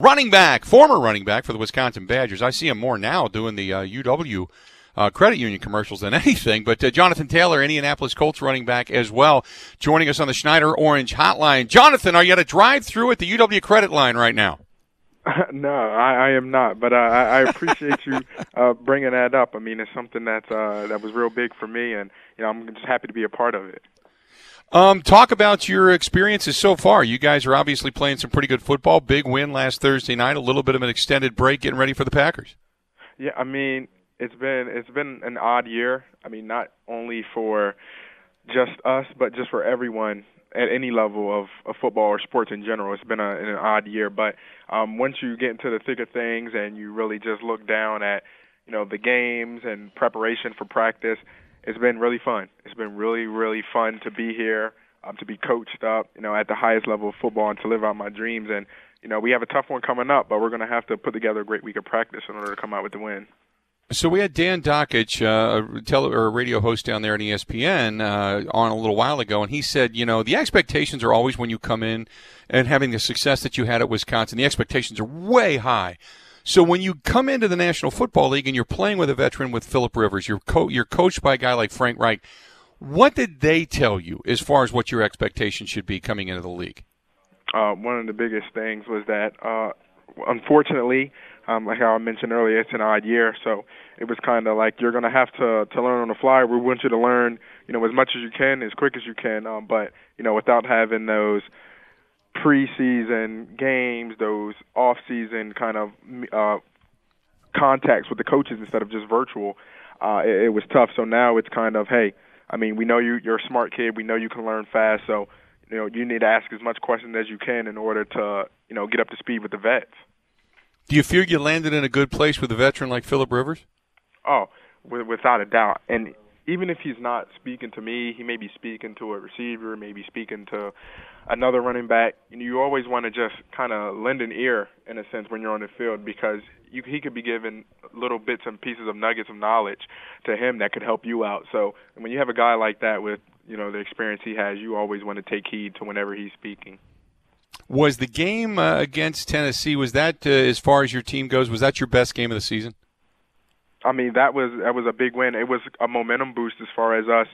Running back, former running back for the Wisconsin Badgers. I see him more now doing the uh, UW uh, credit union commercials than anything. But uh, Jonathan Taylor, Indianapolis Colts running back as well, joining us on the Schneider Orange Hotline. Jonathan, are you at a drive-through at the UW credit line right now? no, I, I am not, but I, I appreciate you uh, bringing that up. I mean, it's something that uh, that was real big for me, and you know, I'm just happy to be a part of it. Um, talk about your experiences so far. You guys are obviously playing some pretty good football. Big win last Thursday night. A little bit of an extended break, getting ready for the Packers. Yeah, I mean, it's been it's been an odd year. I mean, not only for just us, but just for everyone at any level of, of football or sports in general. It's been a, an odd year, but um, once you get into the thick of things and you really just look down at you know the games and preparation for practice, it's been really fun. It's been really, really fun to be here, um, to be coached up, you know, at the highest level of football and to live out my dreams. And, you know, we have a tough one coming up, but we're going to have to put together a great week of practice in order to come out with the win. So we had Dan Dakich, uh, a tele- or a radio host down there at ESPN, uh, on a little while ago, and he said, you know, the expectations are always when you come in and having the success that you had at Wisconsin, the expectations are way high. So when you come into the National Football League and you're playing with a veteran with Philip Rivers, you're co- you're coached by a guy like Frank Reich. What did they tell you as far as what your expectations should be coming into the league? Uh, one of the biggest things was that, uh, unfortunately, um, like I mentioned earlier, it's an odd year, so it was kind of like you're going to have to to learn on the fly. We want you to learn, you know, as much as you can, as quick as you can, um, but you know, without having those preseason games, those off-season kind of uh, contacts with the coaches instead of just virtual, uh, it, it was tough. So now it's kind of, hey, I mean, we know you, you're a smart kid. We know you can learn fast. So, you know, you need to ask as much questions as you can in order to, you know, get up to speed with the vets. Do you feel you landed in a good place with a veteran like Philip Rivers? Oh, without a doubt. And even if he's not speaking to me, he may be speaking to a receiver, maybe speaking to another running back. You, always want to just kind of lend an ear in a sense when you're on the field because you, he could be giving little bits and pieces of nuggets of knowledge to him that could help you out. So when you have a guy like that with you know the experience he has, you always want to take heed to whenever he's speaking. Was the game uh, against Tennessee was that uh, as far as your team goes? Was that your best game of the season? I mean, that was that was a big win. It was a momentum boost as far as us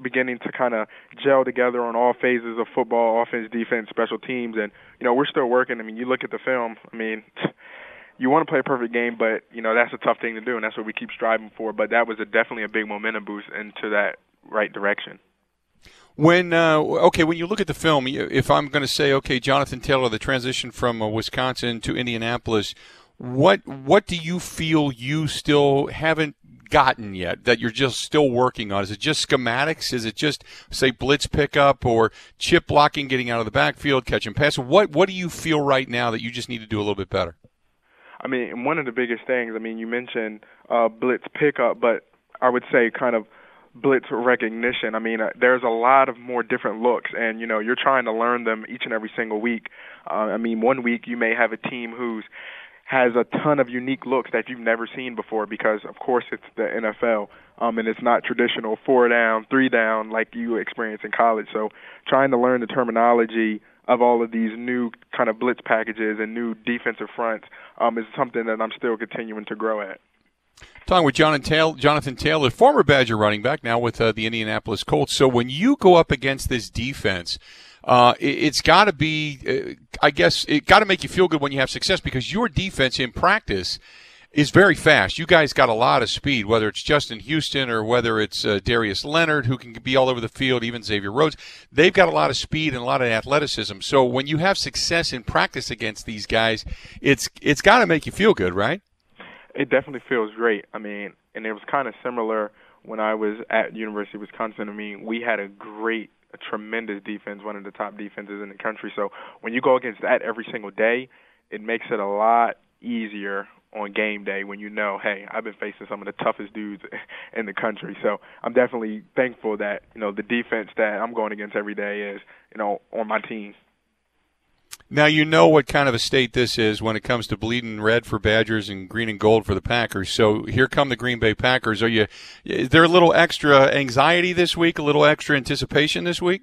beginning to kind of gel together on all phases of football, offense, defense, special teams, and you know we're still working. I mean, you look at the film. I mean, you want to play a perfect game, but you know that's a tough thing to do, and that's what we keep striving for. But that was a, definitely a big momentum boost into that right direction. When uh, okay, when you look at the film, if I'm going to say, okay, Jonathan Taylor, the transition from uh, Wisconsin to Indianapolis, what what do you feel you still haven't gotten yet that you're just still working on? Is it just schematics? Is it just say blitz pickup or chip blocking, getting out of the backfield, catching passes? What what do you feel right now that you just need to do a little bit better? I mean, one of the biggest things. I mean, you mentioned uh, blitz pickup, but I would say kind of blitz recognition. I mean, uh, there's a lot of more different looks, and you know, you're trying to learn them each and every single week. Uh, I mean, one week you may have a team who's has a ton of unique looks that you've never seen before because of course it's the NFL um and it's not traditional four down, three down like you experience in college. So trying to learn the terminology of all of these new kind of blitz packages and new defensive fronts um is something that I'm still continuing to grow at. Talking with Jonathan Taylor, Jonathan Taylor, former Badger running back, now with uh, the Indianapolis Colts. So when you go up against this defense, uh, it, has got to be, uh, I guess, it got to make you feel good when you have success because your defense in practice is very fast. You guys got a lot of speed, whether it's Justin Houston or whether it's uh, Darius Leonard, who can be all over the field, even Xavier Rhodes. They've got a lot of speed and a lot of athleticism. So when you have success in practice against these guys, it's it's got to make you feel good, right? It definitely feels great. I mean, and it was kind of similar when I was at University of Wisconsin. I mean, we had a great a tremendous defense, one of the top defenses in the country. So when you go against that every single day, it makes it a lot easier on game day when you know, hey, I've been facing some of the toughest dudes in the country. So I'm definitely thankful that you know the defense that I'm going against every day is you know on my team. Now you know what kind of a state this is when it comes to bleeding red for Badgers and green and gold for the Packers. So here come the Green Bay Packers. Are you? Is there a little extra anxiety this week? A little extra anticipation this week?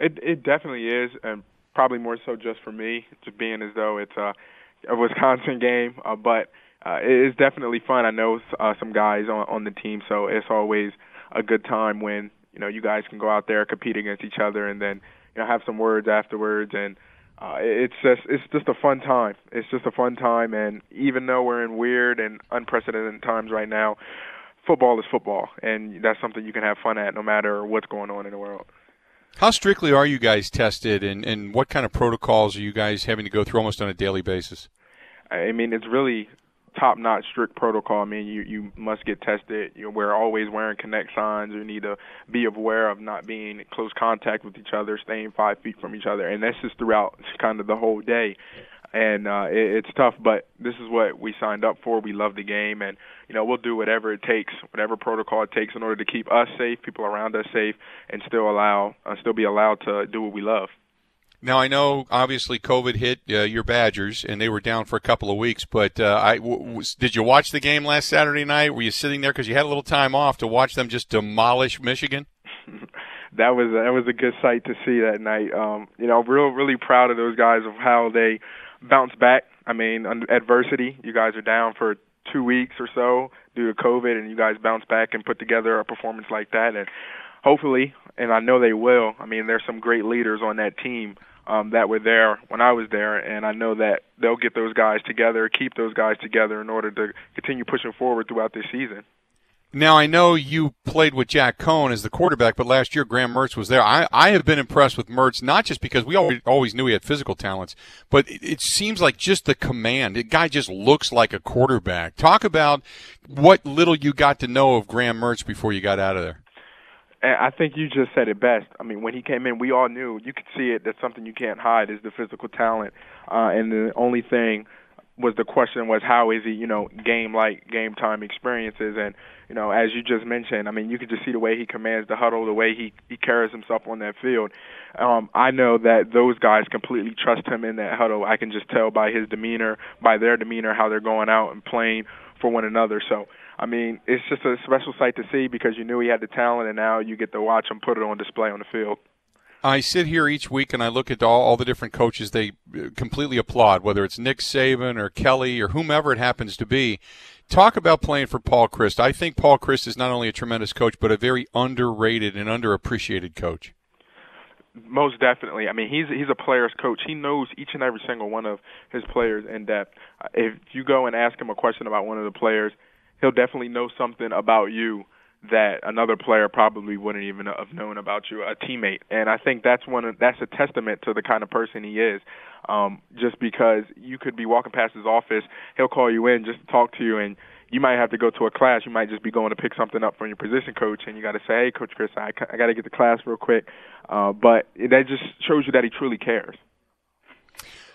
It it definitely is, and probably more so just for me, to being as though it's a, a Wisconsin game. Uh, but uh, it is definitely fun. I know uh, some guys on on the team, so it's always a good time when you know you guys can go out there compete against each other, and then you know have some words afterwards and uh, it's just it's just a fun time. It's just a fun time, and even though we're in weird and unprecedented times right now, football is football, and that's something you can have fun at no matter what's going on in the world. How strictly are you guys tested, and, and what kind of protocols are you guys having to go through almost on a daily basis? I mean, it's really top notch strict protocol. I mean, you you must get tested. You know, we're always wearing Kinexons. You need to be aware of not being in close contact with each other, staying five feet from each other, and that's just throughout kind of the whole day. And uh, it, it's tough, but this is what we signed up for. We love the game, and you know we'll do whatever it takes, whatever protocol it takes, in order to keep us safe, people around us safe, and still allow, uh, still be allowed to do what we love. Now I know obviously COVID hit uh, your Badgers and they were down for a couple of weeks. But uh, I w- did you watch the game last Saturday night? Were you sitting there because you had a little time off to watch them just demolish Michigan? that was that was a good sight to see that night. Um, you know, real really proud of those guys of how they bounced back. I mean, adversity. You guys are down for two weeks or so due to COVID, and you guys bounced back and put together a performance like that. And hopefully, and I know they will. I mean, there's some great leaders on that team um, that were there when I was there, and I know that they'll get those guys together, keep those guys together in order to continue pushing forward throughout this season. Now I know you played with Jack Coan as the quarterback, but last year Graham Mertz was there. I, I have been impressed with Mertz, not just because we always, always knew he had physical talents, but it, it seems like just the command. The guy just looks like a quarterback. Talk about what little you got to know of Graham Mertz before you got out of there. And I think you just said it best. I mean, when he came in, we all knew you could see it. That's something you can't hide is the physical talent. Uh, and the only thing was the question was how is he, you know, game like game time experiences and you know, as you just mentioned, I mean, you could just see the way he commands the huddle, the way he he carries himself on that field. Um, I know that those guys completely trust him in that huddle. I can just tell by his demeanor, by their demeanor, how they're going out and playing for one another. So I mean, it's just a special sight to see because you knew he had the talent, and now you get to watch him put it on display on the field. I sit here each week and I look at all, all the different coaches they uh, completely applaud, whether it's Nick Saban or Kelly or whomever it happens to be. Talk about playing for Paul Chryst. I think Paul Chryst is not only a tremendous coach, but a very underrated and underappreciated coach. Most definitely. I mean, he's he's a player's coach. He knows each and every single one of his players in depth. If you go and ask him a question about one of the players, he'll definitely know something about you that another player probably wouldn't even have known about you, a teammate. And I think that's one of, that's a testament to the kind of person he is. Um, just because you could be walking past his office, he'll call you in just to talk to you, and you might have to go to a class. You might just be going to pick something up from your position coach, and you got to say, "Hey, Coach Chryst, I, I got to get to class real quick." Uh, but that just shows you that he truly cares.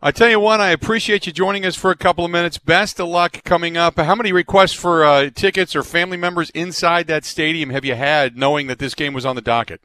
I tell you what, I appreciate you joining us for a couple of minutes. Best of luck coming up. How many requests for uh, tickets or family members inside that stadium have you had, knowing that this game was on the docket?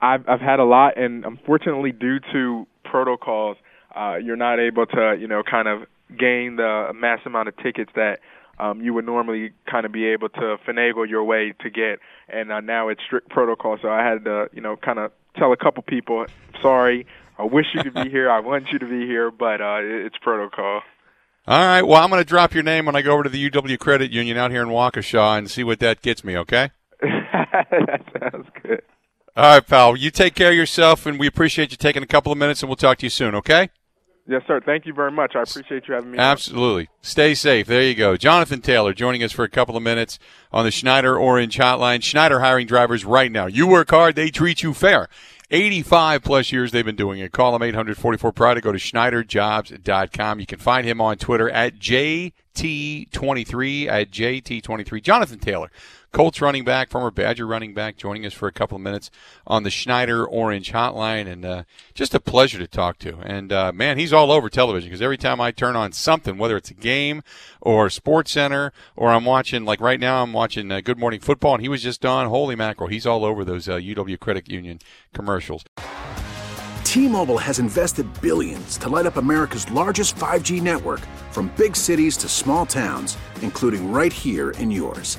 I've I've had a lot, and unfortunately, due to protocols, uh, you're not able to, you know, kind of gain the mass amount of tickets that um, you would normally kind of be able to finagle your way to get. And uh, now it's strict protocol, so I had to, you know, kind of tell a couple people, sorry, I wish you could be here. I want you to be here, but uh, it's protocol. All right. Well, I'm going to drop your name when I go over to the UW Credit Union out here in Waukesha and see what that gets me. Okay. that sounds good. All right, pal. You take care of yourself, and we appreciate you taking a couple of minutes, and we'll talk to you soon. Okay? Yes, sir. Thank you very much. I appreciate you having me. Absolutely. Stay safe. There you go. Jonathan Taylor joining us for a couple of minutes on the Schneider Orange Hotline. Schneider hiring drivers right now. You work hard, they treat you fair. 85 plus years they've been doing it. Call them 844 Pride. Go to SchneiderJobs.com. You can find him on Twitter at JT23 at JT23. Jonathan Taylor Colts running back, former Badger running back, joining us for a couple of minutes on the Schneider Orange Hotline, and uh, just a pleasure to talk to. And uh, man, he's all over television because every time I turn on something, whether it's a game or Sports Center, or I'm watching, like right now, I'm watching uh, Good Morning Football, and he was just on. Holy mackerel, he's all over those UW uh, Credit Union commercials. T-Mobile has invested billions to light up America's largest 5G network, from big cities to small towns, including right here in yours.